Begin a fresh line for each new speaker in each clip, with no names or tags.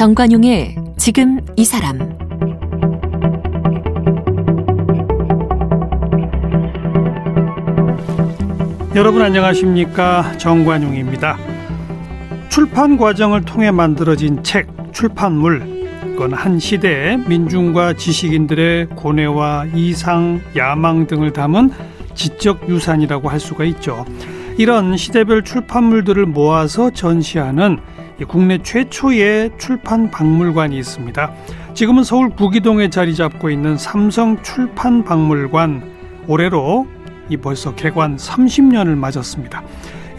정관용의 지금 이 사람
여러분 안녕하십니까 정관용입니다. 출판 과정을 통해 만들어진 책, 출판물 그건 한 시대의 민중과 지식인들의 고뇌와 이상, 야망 등을 담은 지적 유산이라고 할 수가 있죠. 이런 시대별 출판물들을 모아서 전시하는 국내 최초의 출판 박물관이 있습니다. 지금은 서울 구기동에 자리 잡고 있는 삼성 출판 박물관 올해로 이 벌써 개관 30년을 맞았습니다.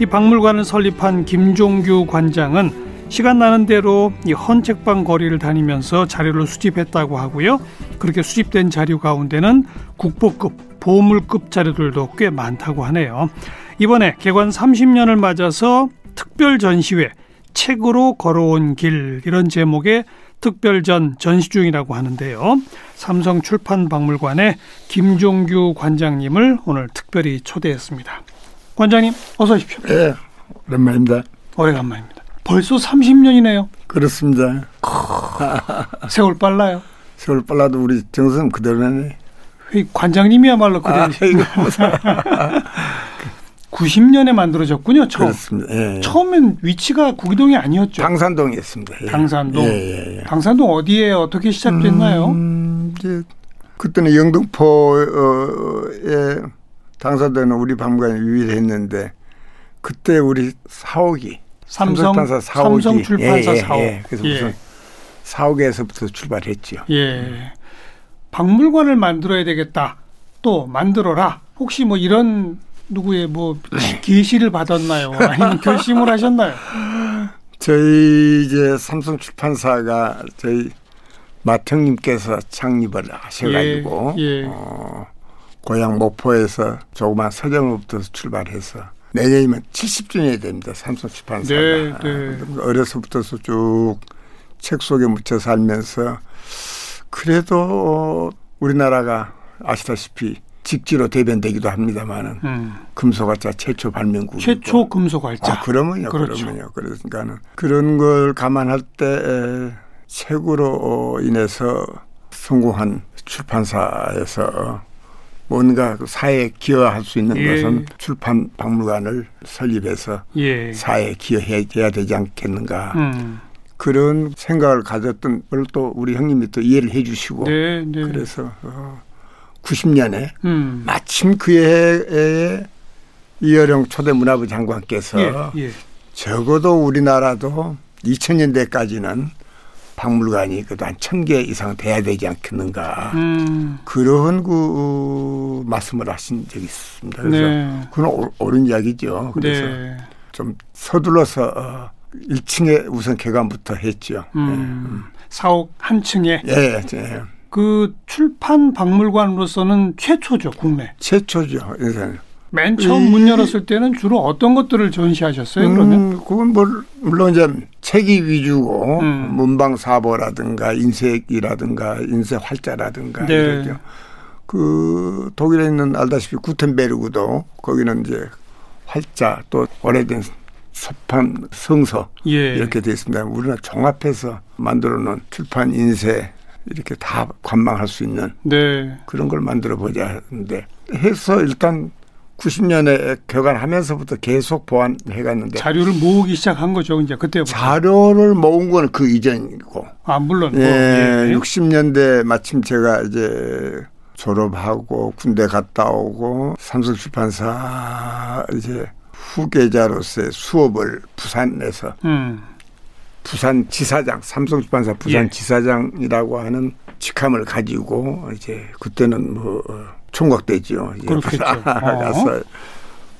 이 박물관을 설립한 김종규 관장은 시간 나는 대로 이 헌책방 거리를 다니면서 자료를 수집했다고 하고요. 그렇게 수집된 자료 가운데는 국보급, 보물급 자료들도 꽤 많다고 하네요. 이번에 개관 30년을 맞아서 특별 전시회 책으로 걸어온 길 이런 제목의 특별전 전시 중이라고 하는데요. 삼성 출판박물관의 김종규 관장님을 오늘 특별히 초대했습니다. 관장님 어서 오십시오.
네, 오랜만입니다.
오래간만입니다. 벌써 30년이네요.
그렇습니다.
세월 빨라요.
세월 빨라도 우리 정선 그대로네.
관장님이야말로 그대로. 아, 90년에 만들어졌군요. 처음.
그렇습니다. 예,
예. 처음엔 위치가 구기동이 아니었죠.
당산동이었습니다.
예. 당산동.
예,
예, 당산동 어디에 어떻게 시작됐나요? 음,
이제 그때는 영등포에 당산동은 우리 박물관이 유일했는데 그때 우리 사옥이
삼성 출판사 사옥이 삼성 출판사 사옥.
그래서 우선 사옥에서부터 출발했죠.
예. 박물관을 만들어야 되겠다. 또 만들어라. 혹시 뭐 이런 누구의 뭐 계시를 받았나요? 아니면 결심을 하셨나요?
저희 이제 삼성 출판사가 저희 마청님께서 창립을 하셔가지고 예, 예. 어, 고향 목포에서 조그만 서점으로부터 출발해서 내년이면 70주년이 됩니다. 삼성 출판사가 네, 네. 어려서부터 쭉책 속에 묻혀 살면서 그래도 우리나라가 아시다시피 직지로 대변되기도 합니다만은 음. 금속활자 최초 발명국
최초 금속활자.
아, 그러면요, 그렇죠. 그러면요. 그러니까는 그런 걸 감안할 때 책으로 인해서 성공한 출판사에서 뭔가 그 사회에 기여할 수 있는 예. 것은 출판 박물관을 설립해서 예. 사회에 기여해야 되지 않겠는가. 음. 그런 생각을 가졌던 걸 또 우리 형님이 또 이해를 해 주시고 네, 네. 그래서 어, 90년에 음. 마침 그 해에 이여령 초대 문화부 장관께서 예, 예. 적어도 우리나라도 2000년대까지는 박물관이 그래도 한 천 개 이상 돼야 되지 않겠는가 음. 그런 그 말씀을 하신 적이 있습니다. 그래서 네. 그건 옳은 이야기죠. 그래서 네. 좀 서둘러서 1층에 어, 우선 개관부터 했죠. 음. 네. 음.
사옥 한 층에.
예, 예.
그 출판 박물관으로서는 최초죠 국내.
최초죠.
맨 처음 문 열었을 때는 주로 어떤 것들을 전시하셨어요? 음, 그러면?
그건 뭐, 물론 이제 책이 위주고 음. 문방 사보라든가 인쇄기라든가 인쇄 활자라든가 네. 이러죠. 그 독일에 있는 알다시피 구텐베르그도 거기는 이제 활자 또 오래된 서판 성서 예. 이렇게 되어 있습니다. 우리는 종합해서 만들어 놓은 출판 인쇄 이렇게 다 관망할 수 있는 네. 그런 걸 만들어 보자 하는데 해서 일단 90년에 개관하면서부터 계속 보완해 갔는데
자료를 모으기 시작한 거죠 이제 그때부터
자료를 모은 거는 그 이전이고
아 물론
예, 예. 60년대 마침 제가 이제 졸업하고 군대 갔다 오고 삼성출판사 이제 후계자로서의 수업을 부산에서 음. 부산 지사장 삼성 출판사 부산 예. 지사장이라고 하는 직함을 가지고 이제 그때는 뭐 어, 총각되지요.
그렇겠죠.
가서 어.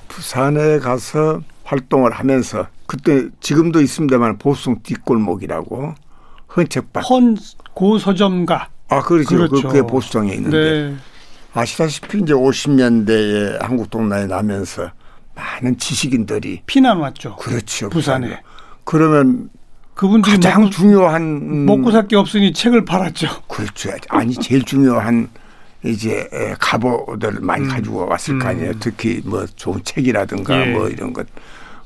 부산에 가서 활동을 하면서 그때 지금도 있습니다만 보성 뒷골목이라고 헌책방
헌 고 서점가
아 그렇죠. 그렇죠. 그게 보수성에 있는데 네. 아시다시피 이제 50년대에 한국 동남에 나면서 많은 지식인들이
피난 왔죠.
그렇죠.
부산에.
그러면
그분들이
가장 먹고, 중요한
먹고 살 게 없으니 책을 팔았죠.
그렇죠. 아니 제일 중요한 이제 갑오들을 많이 음. 가지고 왔을 거 아니에요. 음. 특히 뭐 좋은 책이라든가 예. 뭐 이런 것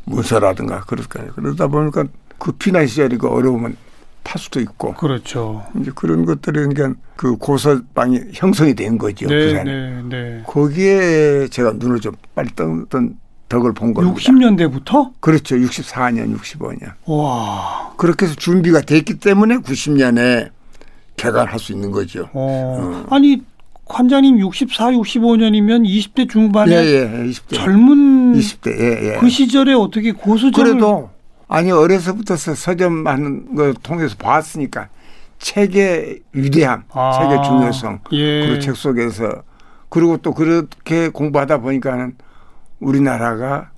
문서라든가 그럴까요. 그러다 보니까 그 피난 시절이고 어려우면 팔 수도 있고
그렇죠.
이제 그런 것들이 그러니까 그 고서방이 형성이 된 거죠.
네,
부산에.
네, 네.
거기에 제가 눈을 좀 빨리 떴던 덕을 본 겁니다.
60년대부터?
그렇죠. 64년, 65년.
와.
그렇게 해서 준비가 됐기 때문에 90년에 개관할 수 있는 거죠.
어. 아니 관장님 64, 65년이면 20대 중반에
예, 예, 20대.
젊은
20대, 예, 예.
그 시절에 어떻게 고수점을
그래도 아니 어려서부터 서- 서점하는 걸 통해서 봤으니까 책의 위대함,
아,
책의 중요성
예.
그리고 책 속에서 그리고 또 그렇게 공부하다 보니까는 우리나라가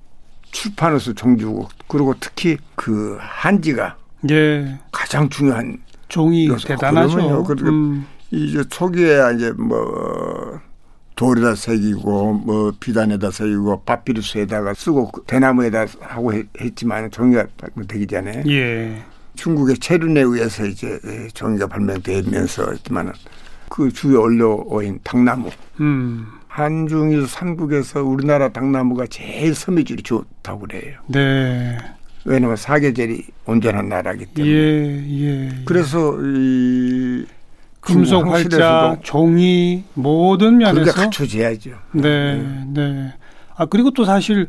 출판으로서 종주국 그리고 특히 그 한지가
예.
가장 중요한
종이
요소.
대단하죠.
그렇게
음.
이제 초기에 이제 뭐 돌에다 새기고 뭐 비단에다 새기고 파피루스에다가 쓰고 그 대나무에다 하고 했- 했지만 종이가 발명되기 전에
예.
중국의 체륜에 의해서 이제 종이가 발명되면서 했지만은 그 주요 원료인 당나무
음.
한중일 삼국에서 우리나라 당나무가 제일 섬유질이 좋다고 그래요.
네.
왜냐하면 사계절이 온전한 나라기 때문에.
예, 예.
그래서 이
금속 활자, 종이 모든 면에서
갖춰져야죠.
네, 네. 아 그리고 또 사실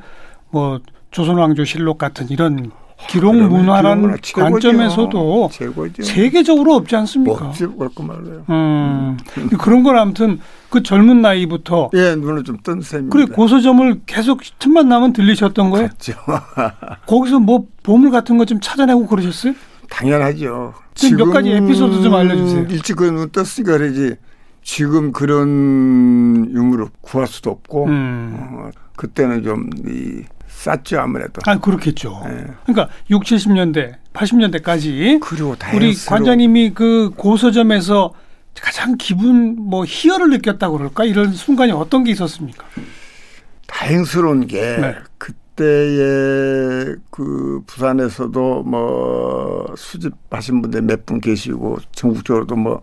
뭐 조선왕조 실록 같은 이런 기록 문화라는. 관점에서도
최고죠.
세계적으로 없지 않습니까?
없지 올거 말로요.
음. 근데 그런 건 아무튼 그 젊은 나이부터
예, 눈을 좀 뜬 셈입니다.
그래 고서점을 계속 틈만 나면 들리셨던 거예요?
갔죠.
거기서 뭐 보물 같은 거 좀 찾아내고 그러셨어요?
당연하죠.
지금 몇 가지 에피소드 좀 알려주세요.
일찍 그눈 떴으니까 그러지. 지금 그런 유물을 구할 수도 없고
음.
어, 그때는 좀 이, 쌌죠 아무래도.
아 그렇겠죠.
예.
그러니까 6, 70년대, 80년대까지
그리고
우리. 관장님이 그 고서점에서 가장 기분 뭐 희열을 느꼈다고 그럴까 이런 순간이 어떤 게 있었습니까?
다행스러운 게
네.
그때에 그 부산에서도 뭐 수집하신 분들 몇 분 계시고 전국적으로도 뭐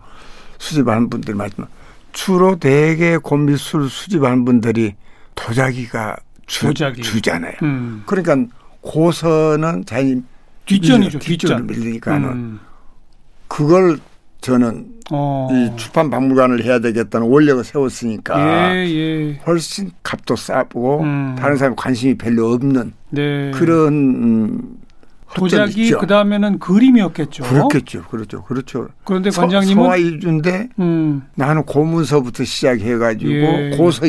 수집하는 분들 많지만 주로 대개 곤미술 수집하는 분들이 도자기가 주. 주잖아요.
음.
그러니까 고서는 자기
뒷전이죠,
뒷전을
뒷전.
밀리니까는
음.
그걸 저는
어.
이 출판 박물관을 해야 되겠다는 원력을 세웠으니까
예, 예.
훨씬 값도 싸고
음.
다른 사람 관심이 별로 없는
네.
그런
도자기. 그 다음에는 그림이었겠죠.
그렇겠죠, 그렇죠, 그렇죠.
그런데
서-
관장님은
서화 이주인데
음,
나는 고문서부터 시작해가지고
예.
고서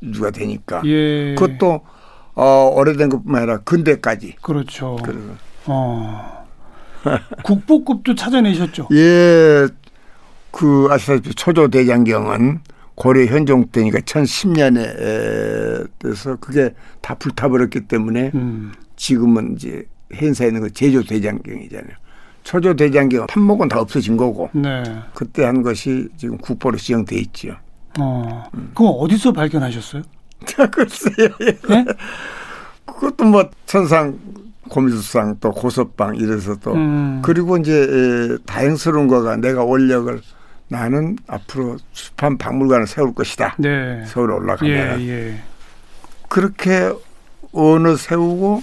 이주가 되니까
예.
그것도 어, 오래된 것뿐만 아니라 근대까지.
그렇죠.
그래서
어. 국보급도 찾아내셨죠.
예, 그 아시다시피 초조 대장경은 고려 현종 때니까 1010년에 돼서 그게 다 불타버렸기 때문에
음.
지금은 이제 행사에 있는 거 제조 대장경이잖아요. 초조 대장경 판목은 다 없어진 거고
네.
그때 한 것이 지금 국보로 지정돼 있죠.
어.
음.
그거 어디서 발견하셨어요?
글쎄요. 예.
예?
그것도 뭐 천상 고미수상 또 고서방 이래서 또
음.
그리고 이제 에, 다행스러운 거가 내가 원력을 나는 앞으로 수판 박물관을 세울 것이다.
네.
서울
예,
올라가면
예.
그렇게 언어 세우고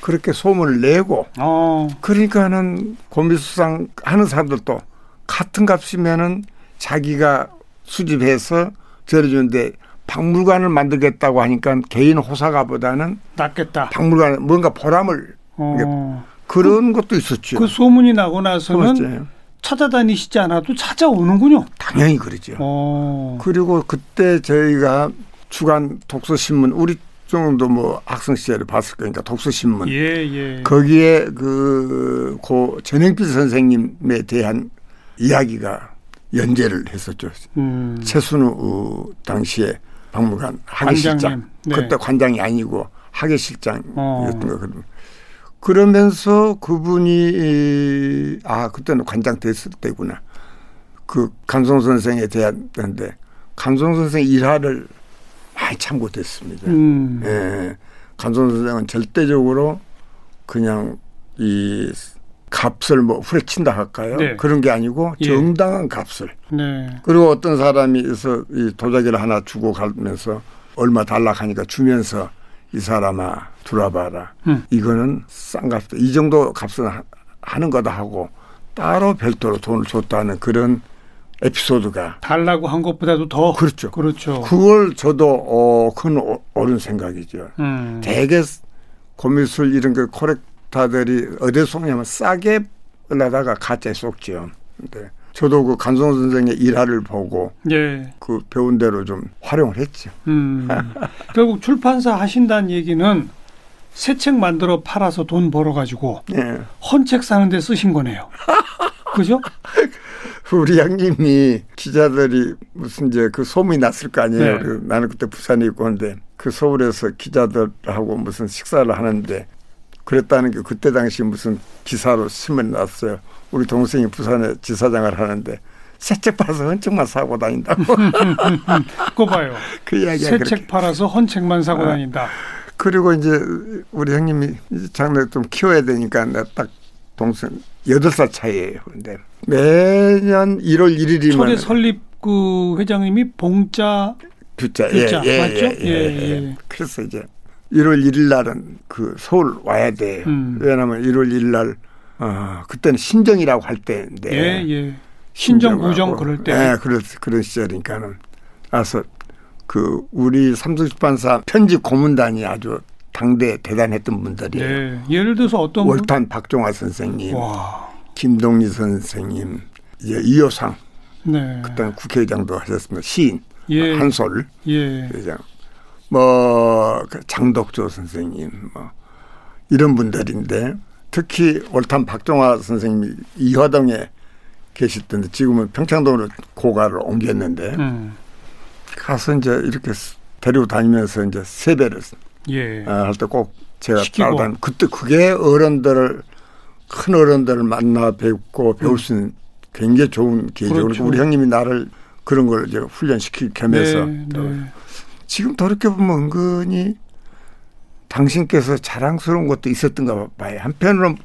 그렇게 소문을 내고
어.
그러니까는 고미수상 하는 사람들도 같은 값이면은 자기가 수집해서 저래주는데 박물관을 만들겠다고 하니까 개인 호사가보다는
낫겠다.
박물관에 뭔가 보람을
어.
그런 것도 있었죠.
그 소문이 나고 나서는
그렇죠.
찾아다니시지 않아도 찾아오는군요.
당연히 그러죠.
어.
그리고 그때 저희가 주간 독서신문 우리 정도 뭐 학생 시절에 봤을 거니까 독서신문
예, 예.
거기에 그고 전행필 선생님에 대한 이야기가 연재를 했었죠.
음.
최순우 어, 당시에 박물관
관장님. 네.
그때 관장이 아니고 학예실장이었던
어.
거 그러- 그러면서 그분이 이- 아 그때는 관장 됐을 때구나 그 감성 선생에 대한 건데 감성 선생 일화를 많이 참고됐습니다.
음.
예, 감성 선생은 절대적으로 그냥 이 값을 뭐 후려친다 할까요?
네.
그런 게 아니고
예.
정당한 값을
네.
그리고 어떤 사람이 있어 이 도자기를 하나 주고 가면서 얼마 달라 하니까 주면서 이 사람아 들어봐라.
음.
이거는 싼 값이다. 이 정도 값은 하- 하는 거다 하고 따로 별도로 돈을 줬다는 그런 에피소드가
달라고 한 것보다도 더
그렇죠.
그렇죠.
그걸 저도 어, 큰 오- 옳은 생각이죠.
음.
대개 고미술 이런 그 코렉 타들이 어디에 속냐면 싸게 올라다가 가짜에 쏙죠. 근데 저도 그 간송 선생의 일화를 보고
예.
그 배운 대로 좀 활용을 했죠.
음. 결국 출판사 하신다는 얘기는 새 책 만들어 팔아서 돈 벌어 가지고
예.
헌책 사는데 쓰신 거네요. 그죠?
우리 형님이 기자들이 무슨 이제 그 소문이 났을 거 아니에요.
네.
나는 그때 부산에 있고 한데 그 서울에서 기자들하고 무슨 식사를 하는데 그랬다는 게 그때 당시 무슨 기사로 신문에 났어요. 우리 동생이 부산에 지사장을 하는데 새책 팔아서 헌책만 사고 다닌다고
그거 봐요.
그 이야기가
새
그렇게.
책 팔아서 헌책만 사고
아.
다닌다.
그리고 이제 우리 형님이 장래 좀 키워야 되니까 내가 딱 동생 여덟 살 차이예요. 근데 매년 1월 1일이면
초대 설립 그 회장님이 봉자
규자,
규자,
예, 예,
맞죠?
예, 예,
예,
예.
예.
그래서 이제 1월 1일 날은 그 서울 와야 돼요.
음.
왜냐하면 1월 1일 날 어, 그때는 신정이라고 할 때인데
예, 예. 신정 구정 그럴 때.
예, 그런 그런 시절이니까는 와서 그 우리 삼성出版사 편집 고문단이 아주 당대 대단했던 분들이에요.
예. 예를 들어서 어떤 분?
월탄 박종화 선생님,
와.
김동리 선생님, 이제 이효상
네.
그때 국회의장도 하셨습니다. 시인
예.
한솔
예.
회장, 뭐그 장덕조 선생님, 뭐 이런 분들인데 특히 월탄 박종화 선생님이 이화동에 계시던데 지금은 평창동으로 고가를 옮겼는데
음.
가서 이제 이렇게 데리고 다니면서 이제 세배를
예.
할때 꼭 제가. 따라다니 그때 그게 어른들을 큰 어른들을 만나 뵙고 배울 수 있는 굉장히 좋은 기회죠.
그렇죠.
우리 형님이 나를 그런 걸 이제 훈련시킬 겸해서
네, 네.
지금 돌이켜 보면 은근히 당신께서 자랑스러운 것도 있었던가 봐요. 한편으로는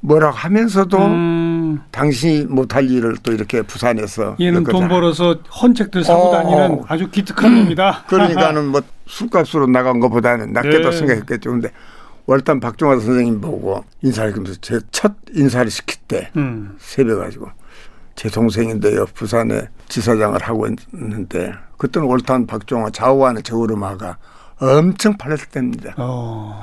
뭐라고 하면서도
음,
당신이 못할 일을 또 이렇게 부산에서
얘는 돈
자-
벌어서 헌책들 사고
어,
다니는
어.
아주 기특한 놈이다.
그러니까는 뭐 술값으로 나간 것보다는 낮게도
네.
생각했겠죠. 근데 월단 박종화 선생님 보고 인사를 하면서 제 첫 인사를 시킬 때
음.
새벽 가지고 제 동생인데요. 부산에 지사장을 하고 있는데 그때는 월탄 박종화 좌우하는 저우르마가 엄청 팔렸을 때입니다.
어.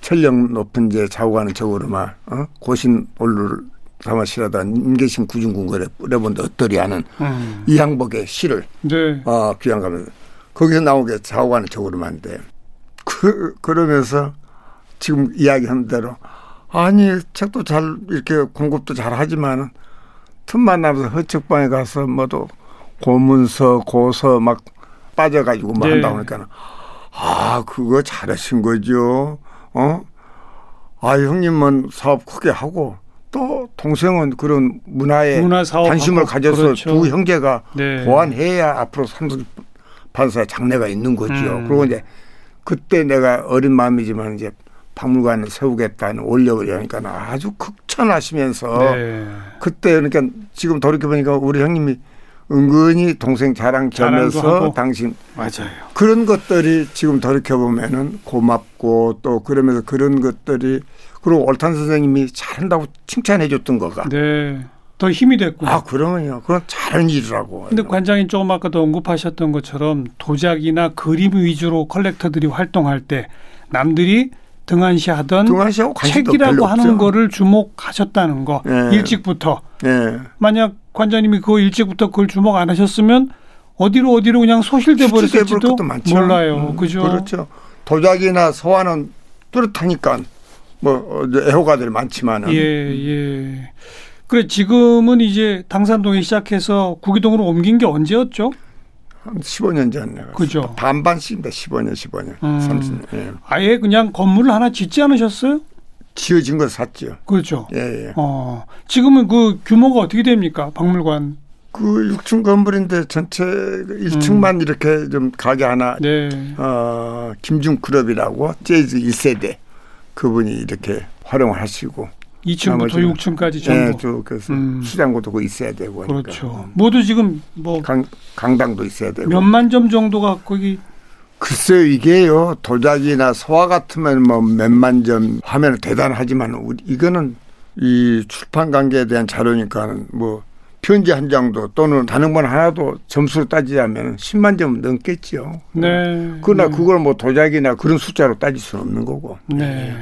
철령 높은 이제 좌우가는 저우르마 어? 고신 올루를 사마시라다 임계신 구중궁궐에 뿌려본다 어떠리 하는
음.
이항복의 시를
네.
어, 귀한 가면 거기서 나온 게 좌우가는 저우르마인데 그 그러면서 지금 이야기한 대로 아니 책도 잘 이렇게 공급도 잘 하지만은 틈 만 나면서 허책방에 가서 뭐도 고문서 고서 막 빠져가지고 뭐
네.
한다고 하니까 아 그거 잘하신 거죠 어? 아 형님은 사업 크게 하고 또 동생은 그런 문화에
문화
관심을 가져서
그렇죠.
두 형제가
네.
보완해야 앞으로 삼성 판사 장래가 있는 거죠.
음.
그리고 이제 그때 내가 어린 마음이지만 이제 박물관을 세우겠다는 원력을 하니까 아주 극찬하시면서
네.
그때 그러니까 지금 돌이켜 보니까 우리 형님이 은근히 동생 자랑 겸해서. 당신
맞아요.
그런 것들이 지금 돌이켜 보면은 고맙고 또 그러면서 그런 것들이 그리고 올탄 선생님이 잘한다고 칭찬해 줬던 거가
네. 더 힘이 됐군요.
아 그러면요 그건 잘한 일이라고
근데 관장님 조금 아까도 언급하셨던 것처럼 도자기나 그림 위주로 컬렉터들이 활동할 때 남들이 등한시 하던
동아시아하고 관심도
책이라고 하는
없죠.
거를 주목하셨다는 거
예.
일찍부터
예.
만약 관장님이 그거 일찍부터 그걸 주목 안 하셨으면 어디로 어디로 그냥 소실돼 버렸을지도. 몰라요.
음,
그죠?
그렇죠. 도자기나 서화는 뚜렷하니까 뭐 어, 이제 애호가들이 많지만은
예, 예. 그래 지금은 이제 당산동에 시작해서 구기동으로 옮긴 게 언제였죠?
한 15년 전 내가
그죠.
반반씩인데 15년, 15년,
음.
30년. 예.
아예 그냥 건물을 하나 짓지 않으셨어요?
지어진 걸 샀죠.
그렇죠.
예, 예.
어, 지금은 그 규모가 어떻게 됩니까? 박물관.
그 6층 건물인데 전체 1층만 이렇게 좀 가게 하나
네.
어, 김중클럽이라고 재즈 1세대 그분이 이렇게 활용을 하시고
2층부터
나머지는-
6층까지
예,
전부.
또 그래서
음.
수장고도 그 있어야 되고.
그렇죠. 모두 지금 뭐
강, 강당도 있어야 되고
몇만 점 정도가 거기
글쎄요, 이게요, 도자기나 소화 같으면 뭐 몇만 점 하면 대단하지만, 우리 이거는 이 출판 관계에 대한 자료니까는 뭐 편지 한 장도 또는 단행본 하나도 점수로 따지자면 10만 점 넘겠지요.
네.
그러나
네.
그걸 뭐 도자기나 그런 숫자로 따질 수는 없는 거고.
네.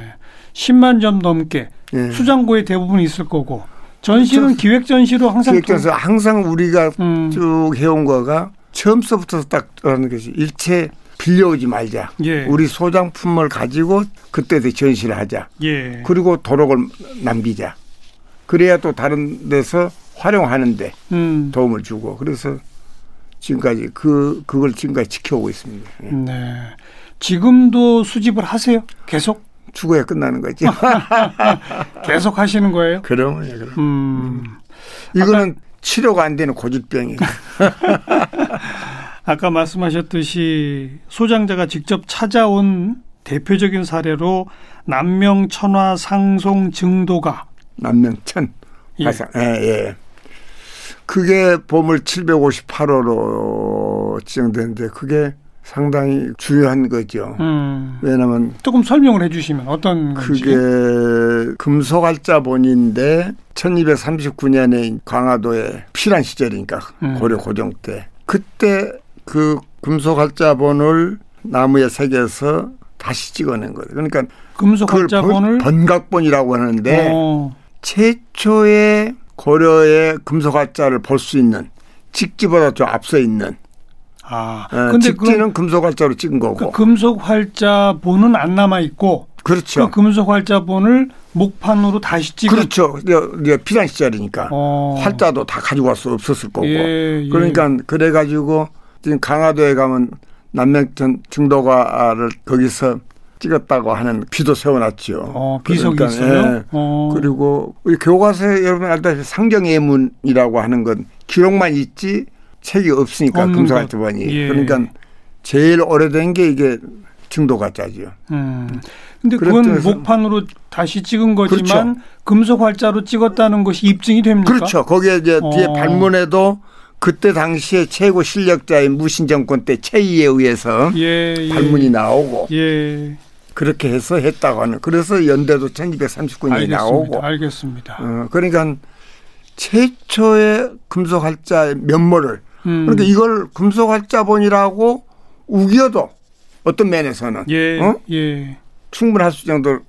10만 점 넘게
예.
수장고에 대부분 있을 거고 전시는
저-
기획 전시로 항상
기획전에서 항상 우리가
또- 음,
쭉 해온 거가 처음서부터 딱 하는 것이 일체 빌려오지 말자.
예.
우리 소장품을 가지고 그때 전시를 하자.
예.
그리고 도록을 남기자. 그래야 또 다른 데서 활용하는데
음.
도움을 주고 그래서 지금까지 그 그걸 지금까지 지켜오고 있습니다. 예.
네. 지금도 수집을 하세요? 계속
죽어야 끝나는 거지.
계속 하시는 거예요?
그러면 예, 그럼.
음.
이거는 치료가 안 되는 고질병이에요.
아까 말씀하셨듯이 소장자가 직접 찾아온 대표적인 사례로 남명 천화 상송 증도가
남명천
예.
예, 예. 그게 보물 758호로 지정되는데 그게 상당히 중요한 거죠.
음.
왜냐하면
조금 설명을 해주시면 어떤 건지.
그게 금속알자본인데 1239년에 강화도에 피란 시절이니까
음.
고려 고종 때 그때 그 금속알자본을 나무에 새겨서 다시 찍어낸 거예요. 그러니까
금속
그걸
활자본을
번, 각본이라고 하는데
어,
최초의 고려의 금속알자를 볼 수 있는 직지보다 좀 앞서 있는
아,
어,
근데 그,
직지는 금속알자로 찍은
그
거고
금속 활자본은 안 남아 있고
그렇죠.
그 금속 활자본을 목판으로 다시 찍은
그렇죠. 피란 시절이니까
어.
활자도 다 가지고 갈 수 없었을 거고.
예, 예.
그러니까 그래 가지고 지금 강화도에 가면 남명천 중도가를 거기서 찍었다고 하는 비도 세워놨죠.
어, 비석이
그러니까,
있어요.
예.
어.
그리고 우리 교과서에 여러분 알다시피 상정예문이라고 하는 건 기록만 있지 책이 없으니까.
것. 예.
그러니까 제일 오래된 게 이게 중도가짜죠.
음. 근데
그런
그건 목판으로 다시 찍은 거지만
그렇죠.
금속 활자로 찍었다는 것이 입증이 됩니까?
그렇죠. 거기에 이제 뒤에
어.
발문에도 그때 당시에 최고 실력자인 무신 정권 때 최이에 의해서
예, 예.
발문이 나오고
예.
그렇게 해서 했다고 하는. 그래서 연대도 1239년이
알겠습니다.
나오고.
알겠습니다.
어, 그러니까 최초의 금속 활자 면모를
음.
그러니까 이걸 금속활자본이라고 우겨도 어떤 면에서는
예.
어?
예.
충분할 수 정도로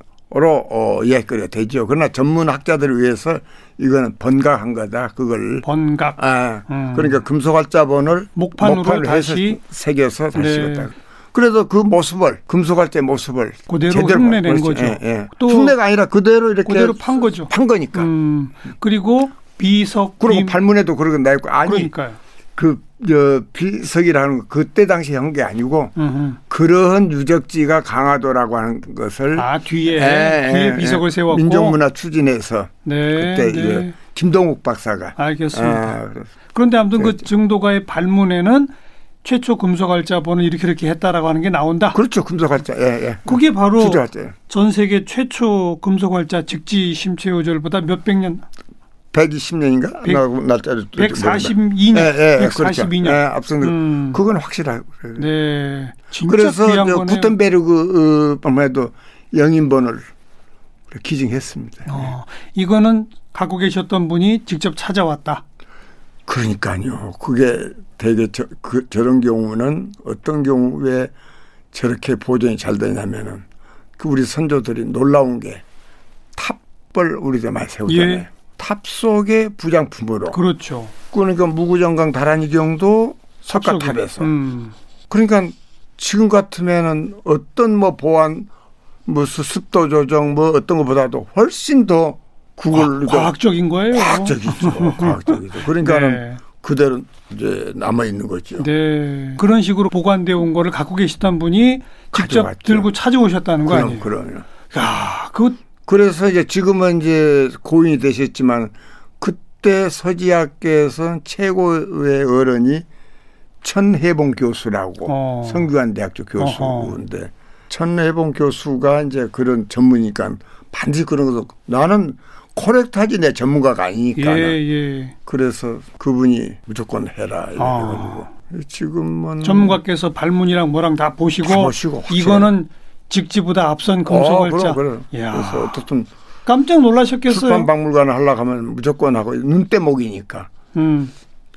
어, 이해거리가 되죠. 그러나 전문 학자들을 위해서 이거는 번각한 거다. 그걸
번각.
아,
음.
그러니까 금속활자본을
목판으로
목판을
다시
새겨서 다시
네.
찍었다. 그래서 그 모습을 금속활자 모습을
그대로
제대로
흉내낸. 거죠.
예, 예.
또
흉내가 아니라 그대로 이렇게
그대로 판 거죠.
판 거니까.
음. 그리고 비석
그리고
빔.
발문에도 그렇게 나 있고 아니
그러니까요.
그 저, 비석이라는 거 그때 당시 한 게 아니고
음흠.
그러한 유적지가 강화도라고 하는 것을
아 뒤에
예,
뒤에
예,
비석을
예.
세웠고
민족문화 추진해서
네,
그때
네.
이제 김동욱 박사가
알겠습니다.
아,
그런데 아무튼 그
네.
증도가의 발문에는 최초 금속활자본은 이렇게 이렇게 했다라고 하는 게 나온다.
그렇죠 금속활자 예, 예.
그게 바로
주저활자
전 세계 최초 금속활자 직지 심체 요절보다 몇백 년,
120년인가
백-
나 날짜를
142년,
예, 예,
142년.
그렇죠. 예, 앞선
음.
그건 확실하고
네, 진짜
그래서. 구텐베르그 아무래도 영인본을 기증했습니다.
어, 이거는 갖고 계셨던 분이 직접 찾아왔다.
그러니까요. 그게 되게 저, 그, 저런 경우는 어떤 경우에 저렇게 보존이 잘 되냐면은 그 우리 선조들이 놀라운 게 탑을 우리가 많이 세우잖아요.
예.
탑 속에 부장품으로.
그렇죠.
그러니까 무구정광 다라니경도 석가탑에서.
음,
그러니까 지금 같으면은 어떤 뭐 보안 무슨 습도 조정 뭐 어떤 것보다도 훨씬 더 그걸
과, 과학 적인 거예요.
과학적이죠. 과학적이죠. 그러니까는
네.
그대로 이제 남아 있는 거죠.
네. 그런 식으로 보관되어 온 거를 갖고 계시던 분이 직접
가져갔죠.
들고 찾아오셨다는 거
그럼
아니에요?
그럼.
야, 그
그래서 이제 지금은 이제 고인이 되셨지만 그때 서지학계에서는 최고의 어른이 천해봉 교수라고
어.
성균관 대학교 교수인데 천해봉 교수가 이제 그런 전문이니까 반드시 그런 것도 나는 코렉트하지 내 전문가가 아니니까
예, 예.
그래서 그분이 무조건 해라
아.
해가지고 지금은
전문가께서 발문이랑 뭐랑 다 보시고,
다 보시고.
이거는 직지보다 앞선 금속을자.
어, 그럼. 그래서 어떻든
깜짝 놀라셨겠어요.
출판 박물관을 하려고 하면 무조건 하고 눈대목이니까.
음.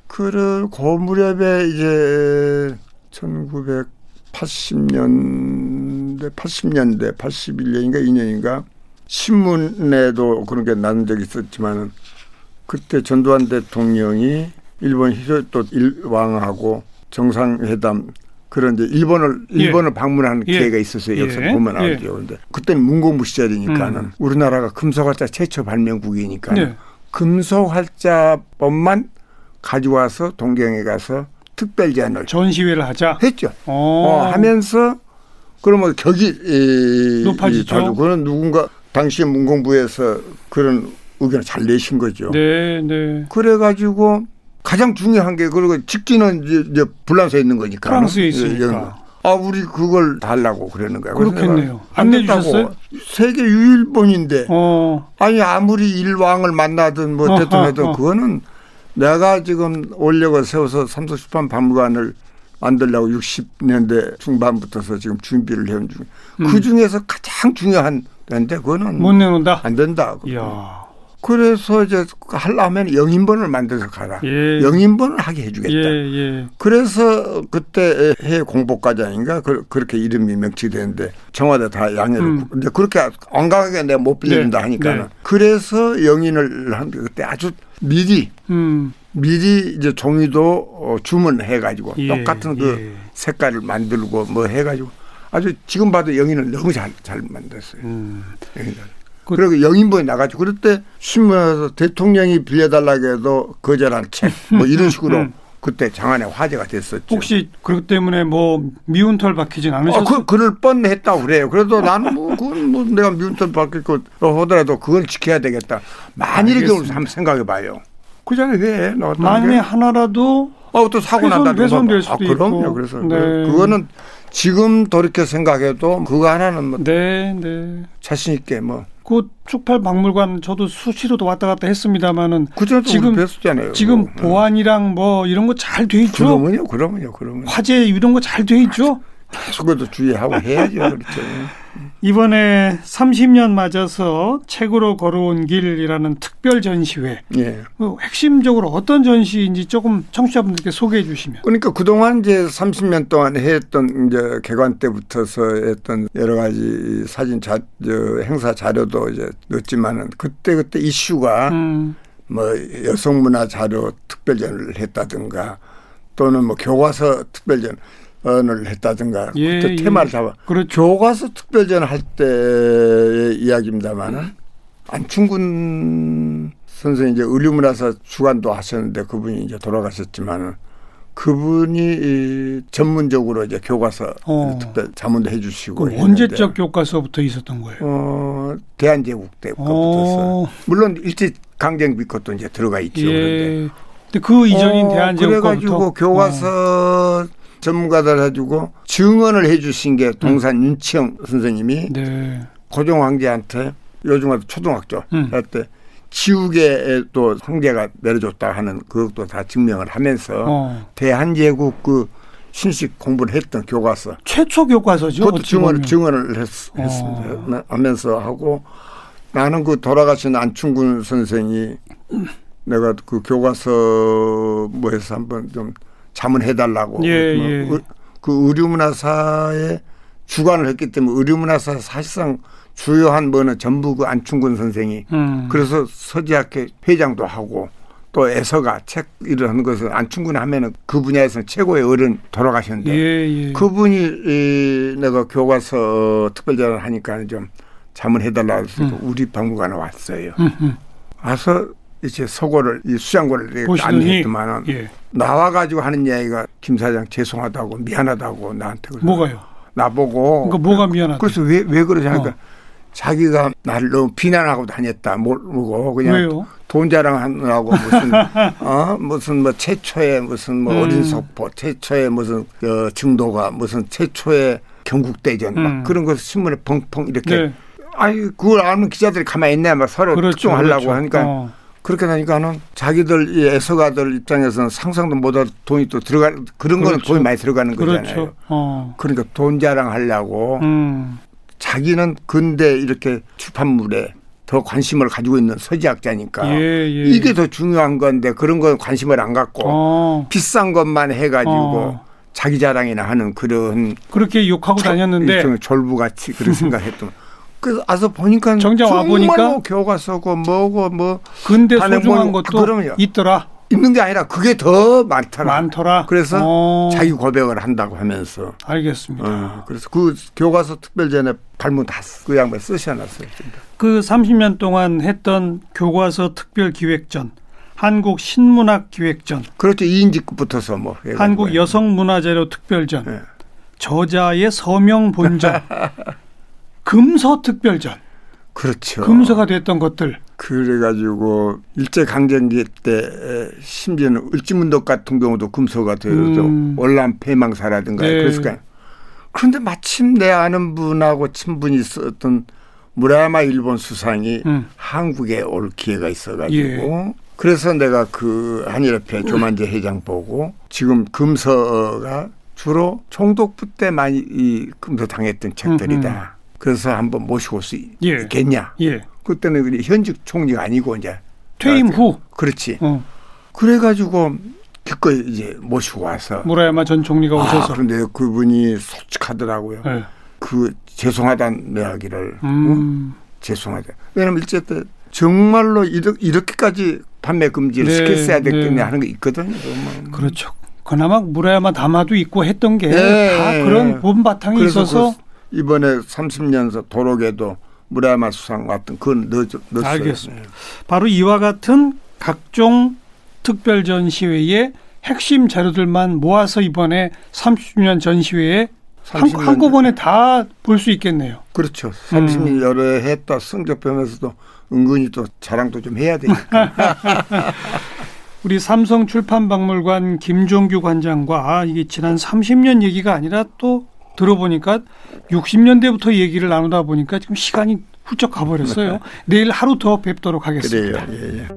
그를 그 무렵에 이제 1980년대, 80년대, 81년인가 2년인가 신문에도 그런 게 나는 적이 있었지만은 그때 전두환 대통령이 일본 히로토 일왕하고 정상회담 그런 이제 일본을
예.
일본을 방문하는
예.
기회가 있었어요. 역사
예.
보면
예.
알죠. 근데 그때는 문공부 시절이니까는
음.
우리나라가 금속활자 최초 발명국이니까
네.
금속활자법만 가지고 와서 동경에 가서 특별 제안을
전시회를 하자.
했죠.
어.
어, 하면서 그러면 격이 이,
높아지죠.
그런 누군가 당시 문공부에서 그런 의견을 잘 내신 거죠.
네, 네.
그래가지고 가장 중요한 게 그리고 직진은 이제, 이제 불란서에 있는 거니까.
프랑스에
예,
있으니까.
예. 아 우리 그걸 달라고 그러는 거야.
그렇겠네요. 안. 내주셨어요?
세계 유일본인데
어.
아니 아무리 일왕을 만나든 뭐
어허,
대통령도
어.
그거는 내가 지금 올려고 세워서 삼성출판 박물관을 만들려고 60년대 중반부터서 지금 준비를 해온 중.
음.
그 중에서 가장 중요한 데인데 그거는
못 내놓는다.
안 된다.
이야.
그래서 이제 하려면 영인본을 만들어서 가라.
예.
영인본을 하게 해주겠다.
예, 예.
그래서 그때 해외 공보과장인가 그, 렇게 이름이 명치되는데 청와대 다 양해를
음.
근데 그렇게 완강하게 내가 못 빌린다
네,
하니까
네.
는 그래서 영인을 한게 그때 아주 미리
음.
미리 이제 종이도 어, 주문해 가지고
예,
똑같은 그
예.
색깔을 만들고 뭐 해 가지고 아주 지금 봐도 영인을 너무 잘 잘 만들었어요.
음.
영인을.
그-
그리고 영인본이 나가지고 그럴 때 신문에서 대통령이 빌려달라고 해도 거절한 책 뭐 이런 식으로
음.
그때 장안에 화제가 됐었죠.
혹시 그것 때문에 뭐 미운 털 박히진
아,
않으셨어요?
그, 그럴 뻔했다고 그래요. 그래도 나는 뭐, 그건 뭐 내가 미운털 받을 거 하더라도 그걸 지켜야 되겠다. 만일의 경우를
알겠습니다.
한번 생각해 봐요. 그 전에 왜? 너
만에 하나라도
어, 또 사고 난다.
훼손될
아,
수도
그럼요.
있고.
그래서
네.
그- 그거는 지금 돌이켜 생각해도 그거 하나는 뭐
네, 네.
자신 있게 뭐.
그 축팔 박물관 저도 수시로도 왔다 갔다 했습니다마는 지금-
뵀었잖아요.
지금
그거.
보안이랑 뭐 이런 거 잘 돼 있죠?
그러면요. 그러면요. 그러면.
화재 이런 거 잘 돼 있죠?
그것도 주의하고 해야죠. 그렇죠.
이번에 30년 맞아서 책으로 걸어온 길이라는 특별 전시회.
예.
그 핵심적으로 어떤 전시인지 조금 청취자분들께 소개해 주시면.
그러니까 그동안 이제 30년 동안 했던 이제 개관 때부터서 했던 여러 가지 사진 자, 저 행사 자료도 이제 넣었지만은 그때 그때 이슈가
음,
뭐 여성 문화 자료 특별전을 했다든가 또는 뭐 교과서 특별전 을 했다든가
예, 예.
테마를 잡아
그렇죠.
교과서 특별전 할 때의 이야기입니다만은 안충근 선생님 이제 의류문화사 주관도 하셨는데 그분이 이제 돌아가셨지만은 그분이 이 전문적으로 이제 교과서
어.
특별 자문도 해주시고
그 언제적 교과서부터 있었던 거예요?
어 대한제국 때부터
어,
물론 일제 강점기 것도 이제 들어가 있죠. 그런데
예. 근데 그 이전인
어,
대한제국
그래가지고 교과서 전문가들 해주고 증언을 해주신 게 동산 윤치영 선생님이
어. 네.
고종 황제한테 요즘 같은 초등학교
음.
할때 지우개에 또 황제가 내려줬다 하는 그것도 다 증명을 하면서
어.
대한제국 그 신식 공부를 했던 교과서
최초 교과서죠.
그것도 증언. 증언을 했, 했,
어.
하면서 하고 나는 그 돌아가신 안충근 선생이 내가 그 교과서 뭐해서 한번 좀 자문해달라고
예,
뭐
예.
의- 그 의류문화사에 주관을 했기 때문에 의류문화사 사실상 주요한 뭐는 전부 그 안충근 선생이
음.
그래서 서지학회 회장도 하고 또 애서가 책 일을 하는 것은 안충근 하면은 그 분야에서는 최고의 어른 돌아가셨는데
예, 예.
그분이 이 내가 교과서 특별전을 하니까 좀 자문해달라 해서 우리 박물관에 왔어요.
음, 음.
와서 이제 서고를 이 수장고를 안내했더만은
예.
나와 가지고 하는 이야기가 김 사장 죄송하다고 미안하다고 나한테 그래서
뭐가요?
나보고
그러니까 뭐가 미안하다.
그래서 왜 왜 그러지 하니까
어.
자기가 나를 너무 비난하고 다녔다 모르고 그냥
왜요?
돈 자랑하느라고 무슨 어 무슨 뭐 최초의 무슨 뭐
음.
어린 석포 최초의 무슨 어, 증도가 무슨 최초의 경국대전
음.
막 그런 거 신문에 펑펑 이렇게
네.
아니 그걸 아는 기자들이 가만히 있네 막 서로
그렇죠.
특종하려고
그렇죠.
하니까
어.
그렇게 하니까는 자기들 이 애서가들 입장에서는 상상도 못할 돈이 또 들어가 그런 거는
그렇죠.
돈이 많이 들어가는 거잖아요.
그렇죠. 어.
그러니까 돈 자랑하려고
음.
자기는 근대 이렇게 출판물에 더 관심을 가지고 있는 서지학자니까
예, 예.
이게 더 중요한 건데 그런 건 관심을 안 갖고
어,
비싼 것만 해가지고
어.
자기 자랑이나 하는 그런
그렇게 욕하고 다녔는데
일종의 졸부같이 그런 생각했던. 그래서 와서 보니까
정작 와 보니까
교과서고 뭐고 뭐 반응
소중한
뭐-
것도
그럼요.
있더라.
있는 게 아니라 그게 더 많더라.
많더라.
그래서
어,
자기 고백을 한다고 하면서
알겠습니다.
어, 그래서 그 교과서 특별전에 발문 다그 양반 쓰셔놨어요.
그 30년 동안 했던 교과서 특별 기획전, 한국 신문학 기획전,
그렇죠. 2인직급부터서 뭐.
한국 여성 문화자료 특별전,
예.
저자의 서명 본전, 금서 특별전,
그렇죠.
금서가 됐던 것들.
그래가지고 일제 강점기 때 심지어는 을지문덕 같은 경우도 금서가 되어서
음.
월남 폐망사라든가
네.
그랬을까요. 그런데 마침 내 아는 분하고 친분이 있었던 무라야마 일본 수상이
음.
한국에 올 기회가 있어가지고 그래서 내가 그 한일협회 조만재 회장 보고 지금 금서가 주로 총독부 때 많이 이 금서 당했던 책들이다. 그래서 한번 모시고 올수
예.
있겠냐.
예.
그때는 현직 총리가 아니고 이제
퇴임 후
그렇지.
어,
그래가지고 기꺼이 이제 모시고 와서
무라야마 전 총리가
아,
오셔서
그런데 그분이 솔직하더라고요.
예.
그 죄송하다는 이야기를 어?
음,
죄송하다. 왜냐면 일제 때 정말로 이렇- 이렇게까지 판매 금지를
네,
시켰어야 됐겠네
네.
하는 게 있거든요. 정말.
그렇죠. 그나마 무라야마 담화도 있고 했던 게다
예,
그런
예.
본바탕이
그래서
있어서
그 이번에 30년서 도로계도 무라야마 수상 같은 그건 넣, 넣었어요.
알겠습니다. 바로 이와 같은 각종 특별 전시회의 핵심 자료들만 모아서 이번에 30주년 전시회에 한,
30년
한꺼번에 다 볼 수 있겠네요.
그렇죠. 30년
음.
여러 해 했다 성적 보면서도 은근히 또 자랑도 좀 해야 되니까.
우리 삼성 출판박물관 김종규 관장과 이게 지난 30년 얘기가 아니라 또 들어보니까 60년대부터 얘기를 나누다 보니까 지금 시간이 훌쩍 가버렸어요. 내일 하루 더 뵙도록 하겠습니다.
그래요. 예, 예.